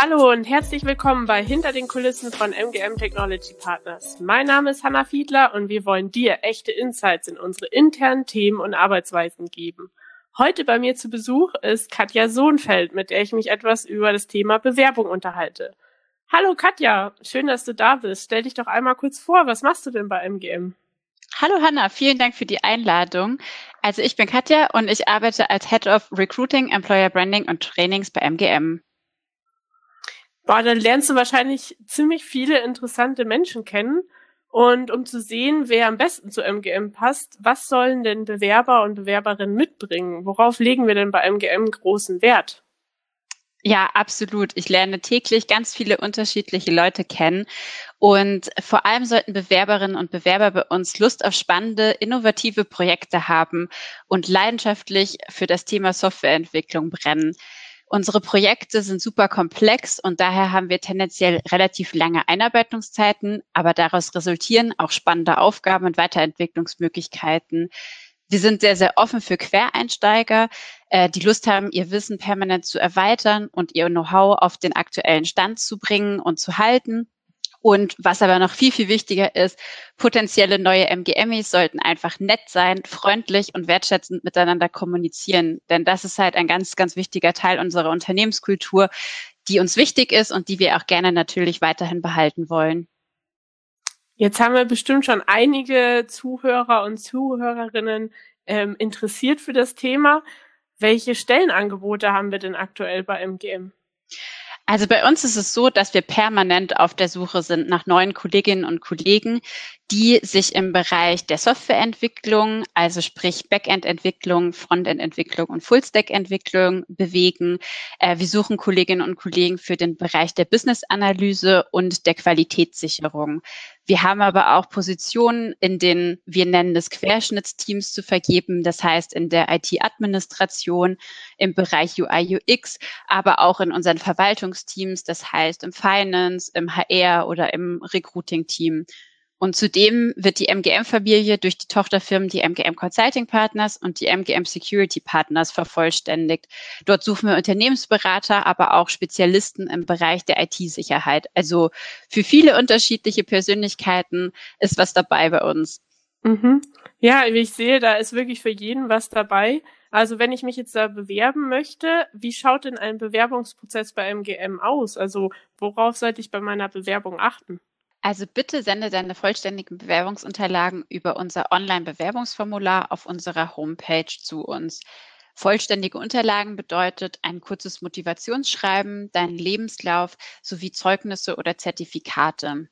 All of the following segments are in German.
Hallo und herzlich willkommen bei Hinter den Kulissen von MGM Technology Partners. Mein Name ist Hanna Fiedler und wir wollen dir echte Insights in unsere internen Themen und Arbeitsweisen geben. Heute bei mir zu Besuch ist Katja Sohnfeld, mit der ich mich etwas über das Thema Bewerbung unterhalte. Hallo Katja, schön, dass du da bist. Stell dich doch einmal kurz vor, was machst du denn bei MGM? Hallo Hanna, vielen Dank für die Einladung. Also ich bin Katja und ich arbeite als Head of Recruiting, Employer Branding und Trainings bei MGM. Boah, dann lernst du wahrscheinlich ziemlich viele interessante Menschen kennen. Und um zu sehen, wer am besten zu MGM passt, was sollen denn Bewerber und Bewerberinnen mitbringen? Worauf legen wir denn bei MGM großen Wert? Ja, absolut. Ich lerne täglich ganz viele unterschiedliche Leute kennen. Und vor allem sollten Bewerberinnen und Bewerber bei uns Lust auf spannende, innovative Projekte haben und leidenschaftlich für das Thema Softwareentwicklung brennen. Unsere Projekte sind super komplex und daher haben wir tendenziell relativ lange Einarbeitungszeiten, aber daraus resultieren auch spannende Aufgaben und Weiterentwicklungsmöglichkeiten. Wir sind sehr, sehr offen für Quereinsteiger, äh, die Lust haben, ihr Wissen permanent zu erweitern und ihr Know-how auf den aktuellen Stand zu bringen und zu halten. Und was aber noch viel, viel wichtiger ist, potenzielle neue MGMIs sollten einfach nett sein, freundlich und wertschätzend miteinander kommunizieren. Denn das ist halt ein ganz, ganz wichtiger Teil unserer Unternehmenskultur, die uns wichtig ist und die wir auch gerne natürlich weiterhin behalten wollen. Jetzt haben wir bestimmt schon einige Zuhörer und Zuhörerinnen ähm, interessiert für das Thema. Welche Stellenangebote haben wir denn aktuell bei MGM? Also bei uns ist es so, dass wir permanent auf der Suche sind nach neuen Kolleginnen und Kollegen, die sich im Bereich der Softwareentwicklung, also sprich Backend-Entwicklung, Frontend-Entwicklung und Full-Stack-Entwicklung bewegen. Äh, wir suchen Kolleginnen und Kollegen für den Bereich der Business-Analyse und der Qualitätssicherung. Wir haben aber auch Positionen in den, wir nennen es Querschnittsteams zu vergeben, das heißt in der IT-Administration, im Bereich UI, UX, aber auch in unseren Verwaltungsteams, das heißt im Finance, im HR oder im Recruiting-Team. Und zudem wird die MGM-Familie durch die Tochterfirmen, die MGM Consulting Partners und die MGM Security Partners vervollständigt. Dort suchen wir Unternehmensberater, aber auch Spezialisten im Bereich der IT-Sicherheit. Also für viele unterschiedliche Persönlichkeiten ist was dabei bei uns. Mhm. Ja, wie ich sehe, da ist wirklich für jeden was dabei. Also wenn ich mich jetzt da bewerben möchte, wie schaut denn ein Bewerbungsprozess bei MGM aus? Also worauf sollte ich bei meiner Bewerbung achten? Also bitte sende deine vollständigen Bewerbungsunterlagen über unser Online-Bewerbungsformular auf unserer Homepage zu uns. Vollständige Unterlagen bedeutet ein kurzes Motivationsschreiben, deinen Lebenslauf sowie Zeugnisse oder Zertifikate.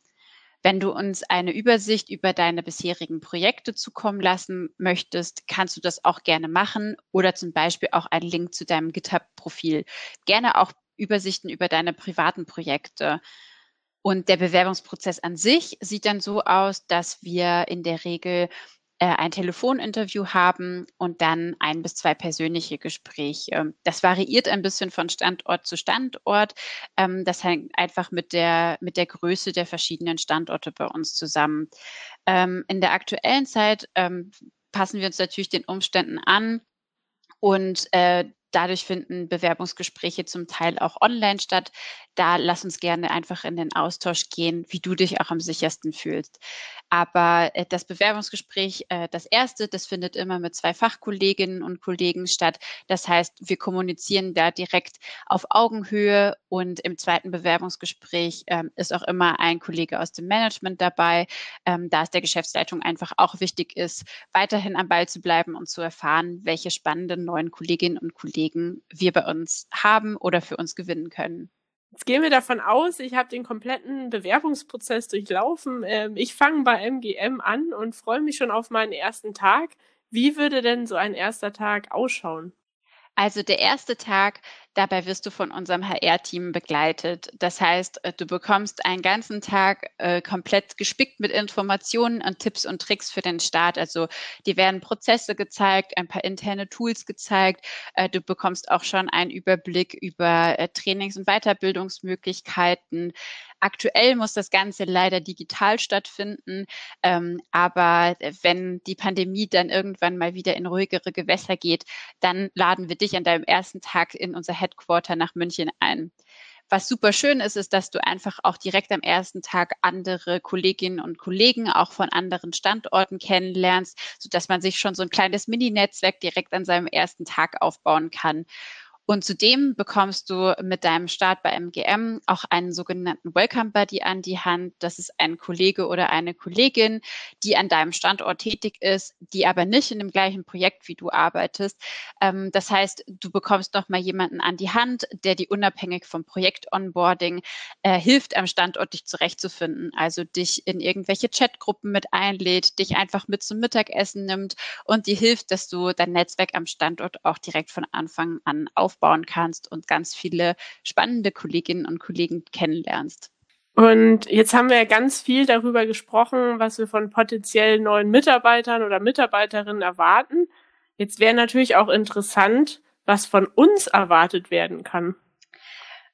Wenn du uns eine Übersicht über deine bisherigen Projekte zukommen lassen möchtest, kannst du das auch gerne machen oder zum Beispiel auch einen Link zu deinem GitHub-Profil. Gerne auch Übersichten über deine privaten Projekte. Und der Bewerbungsprozess an sich sieht dann so aus, dass wir in der Regel äh, ein Telefoninterview haben und dann ein bis zwei persönliche Gespräche. Das variiert ein bisschen von Standort zu Standort. Ähm, das hängt einfach mit der, mit der Größe der verschiedenen Standorte bei uns zusammen. Ähm, in der aktuellen Zeit ähm, passen wir uns natürlich den Umständen an. Und äh, Dadurch finden Bewerbungsgespräche zum Teil auch online statt. Da lass uns gerne einfach in den Austausch gehen, wie du dich auch am sichersten fühlst. Aber äh, das Bewerbungsgespräch, äh, das erste, das findet immer mit zwei Fachkolleginnen und Kollegen statt. Das heißt, wir kommunizieren da direkt auf Augenhöhe und im zweiten Bewerbungsgespräch ähm, ist auch immer ein Kollege aus dem Management dabei, ähm, da es der Geschäftsleitung einfach auch wichtig ist, weiterhin am Ball zu bleiben und zu erfahren, welche spannenden neuen Kolleginnen und Kollegen Kollegen wir bei uns haben oder für uns gewinnen können. Jetzt gehen wir davon aus, ich habe den kompletten Bewerbungsprozess durchlaufen. Ähm, ich fange bei MGM an und freue mich schon auf meinen ersten Tag. Wie würde denn so ein erster Tag ausschauen? Also der erste Tag, dabei wirst du von unserem HR-Team begleitet. Das heißt, äh, du bekommst einen ganzen Tag äh, komplett gespickt mit Informationen und Tipps und Tricks für den Start. Also dir werden Prozesse gezeigt, ein paar interne Tools gezeigt. Äh, du bekommst auch schon einen Überblick über äh, Trainings- und Weiterbildungsmöglichkeiten. Aktuell muss das Ganze leider digital stattfinden, ähm, aber wenn die Pandemie dann irgendwann mal wieder in ruhigere Gewässer geht, dann laden wir dich an deinem ersten Tag in unser Headquarter nach München ein. Was super schön ist, ist, dass du einfach auch direkt am ersten Tag andere Kolleginnen und Kollegen auch von anderen Standorten kennenlernst, sodass man sich schon so ein kleines Mini-Netzwerk direkt an seinem ersten Tag aufbauen kann. Und zudem bekommst du mit deinem Start bei MGM auch einen sogenannten Welcome Buddy an die Hand. Das ist ein Kollege oder eine Kollegin, die an deinem Standort tätig ist, die aber nicht in dem gleichen Projekt wie du arbeitest. Ähm, das heißt, du bekommst noch mal jemanden an die Hand, der dir unabhängig vom Projekt Onboarding äh, hilft, am Standort dich zurechtzufinden. Also dich in irgendwelche Chatgruppen mit einlädt, dich einfach mit zum Mittagessen nimmt und dir hilft, dass du dein Netzwerk am Standort auch direkt von Anfang an auf aufbauen kannst und ganz viele spannende Kolleginnen und Kollegen kennenlernst. Und jetzt haben wir ja ganz viel darüber gesprochen, was wir von potenziell neuen Mitarbeitern oder Mitarbeiterinnen erwarten. Jetzt wäre natürlich auch interessant, was von uns erwartet werden kann.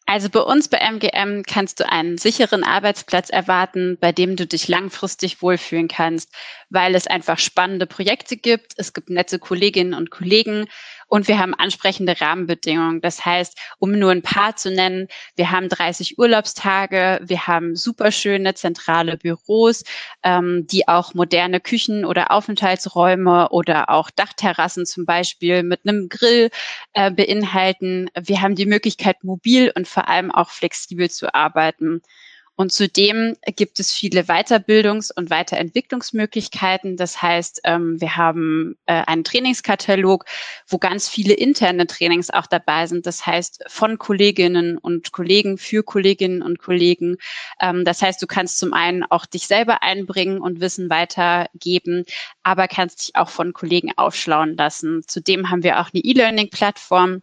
Also bei uns bei MGM kannst du einen sicheren Arbeitsplatz erwarten, bei dem du dich langfristig wohlfühlen kannst, weil es einfach spannende Projekte gibt, es gibt nette Kolleginnen und Kollegen und wir haben ansprechende Rahmenbedingungen. Das heißt, um nur ein paar zu nennen, wir haben 30 Urlaubstage, wir haben superschöne zentrale Büros, ähm, die auch moderne Küchen oder Aufenthaltsräume oder auch Dachterrassen zum Beispiel mit einem Grill äh, beinhalten. Wir haben die Möglichkeit, mobil und vor allem auch flexibel zu arbeiten. Und zudem gibt es viele Weiterbildungs- und Weiterentwicklungsmöglichkeiten. Das heißt, ähm, wir haben äh, einen Trainingskatalog, wo ganz viele interne Trainings auch dabei sind. Das heißt, von Kolleginnen und Kollegen für Kolleginnen und Kollegen. Ähm, das heißt, du kannst zum einen auch dich selber einbringen und Wissen weitergeben, aber kannst dich auch von Kollegen aufschlauen lassen. Zudem haben wir auch eine E-Learning-Plattform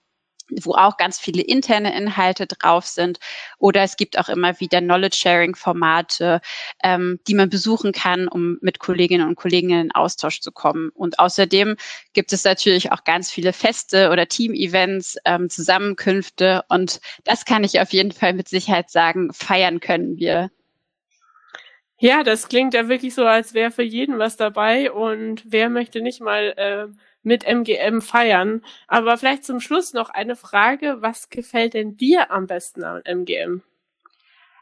wo auch ganz viele interne Inhalte drauf sind. Oder es gibt auch immer wieder Knowledge-Sharing-Formate, ähm, die man besuchen kann, um mit Kolleginnen und Kollegen in Austausch zu kommen. Und außerdem gibt es natürlich auch ganz viele Feste oder Team-Events, ähm, Zusammenkünfte. Und das kann ich auf jeden Fall mit Sicherheit sagen, feiern können wir. Ja, das klingt ja wirklich so, als wäre für jeden was dabei. Und wer möchte nicht mal äh, mit MGM feiern. Aber vielleicht zum Schluss noch eine Frage. Was gefällt denn dir am besten an MGM?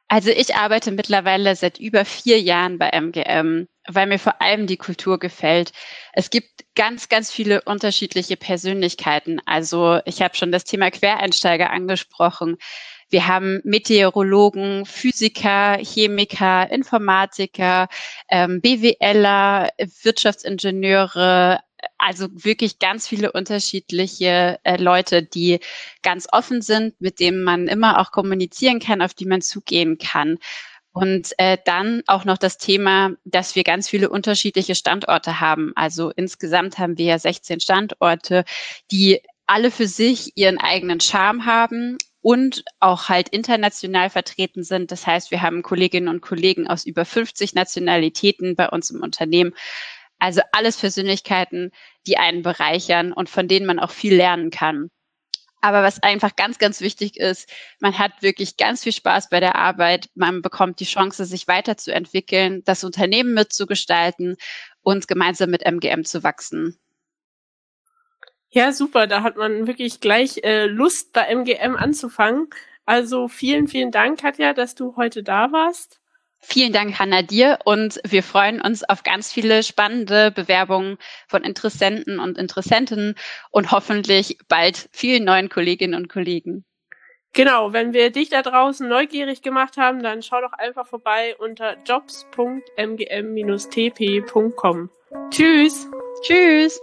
Also ich arbeite mittlerweile seit über vier Jahren bei MGM, weil mir vor allem die Kultur gefällt. Es gibt ganz, ganz viele unterschiedliche Persönlichkeiten. Also ich habe schon das Thema Quereinsteiger angesprochen. Wir haben Meteorologen, Physiker, Chemiker, Informatiker, ähm, BWLer, Wirtschaftsingenieure, also wirklich ganz viele unterschiedliche äh, Leute, die ganz offen sind, mit denen man immer auch kommunizieren kann, auf die man zugehen kann. Und äh, dann auch noch das Thema, dass wir ganz viele unterschiedliche Standorte haben. Also insgesamt haben wir ja 16 Standorte, die alle für sich ihren eigenen Charme haben und auch halt international vertreten sind. Das heißt, wir haben Kolleginnen und Kollegen aus über 50 Nationalitäten bei uns im Unternehmen. Also alles Persönlichkeiten, die einen bereichern und von denen man auch viel lernen kann. Aber was einfach ganz, ganz wichtig ist, man hat wirklich ganz viel Spaß bei der Arbeit. Man bekommt die Chance, sich weiterzuentwickeln, das Unternehmen mitzugestalten und gemeinsam mit MGM zu wachsen. Ja, super. Da hat man wirklich gleich äh, Lust, bei MGM anzufangen. Also vielen, vielen Dank, Katja, dass du heute da warst. Vielen Dank, Hanna, dir. Und wir freuen uns auf ganz viele spannende Bewerbungen von Interessenten und Interessentinnen und hoffentlich bald vielen neuen Kolleginnen und Kollegen. Genau, wenn wir dich da draußen neugierig gemacht haben, dann schau doch einfach vorbei unter jobs.mgm-tp.com. Tschüss. Tschüss.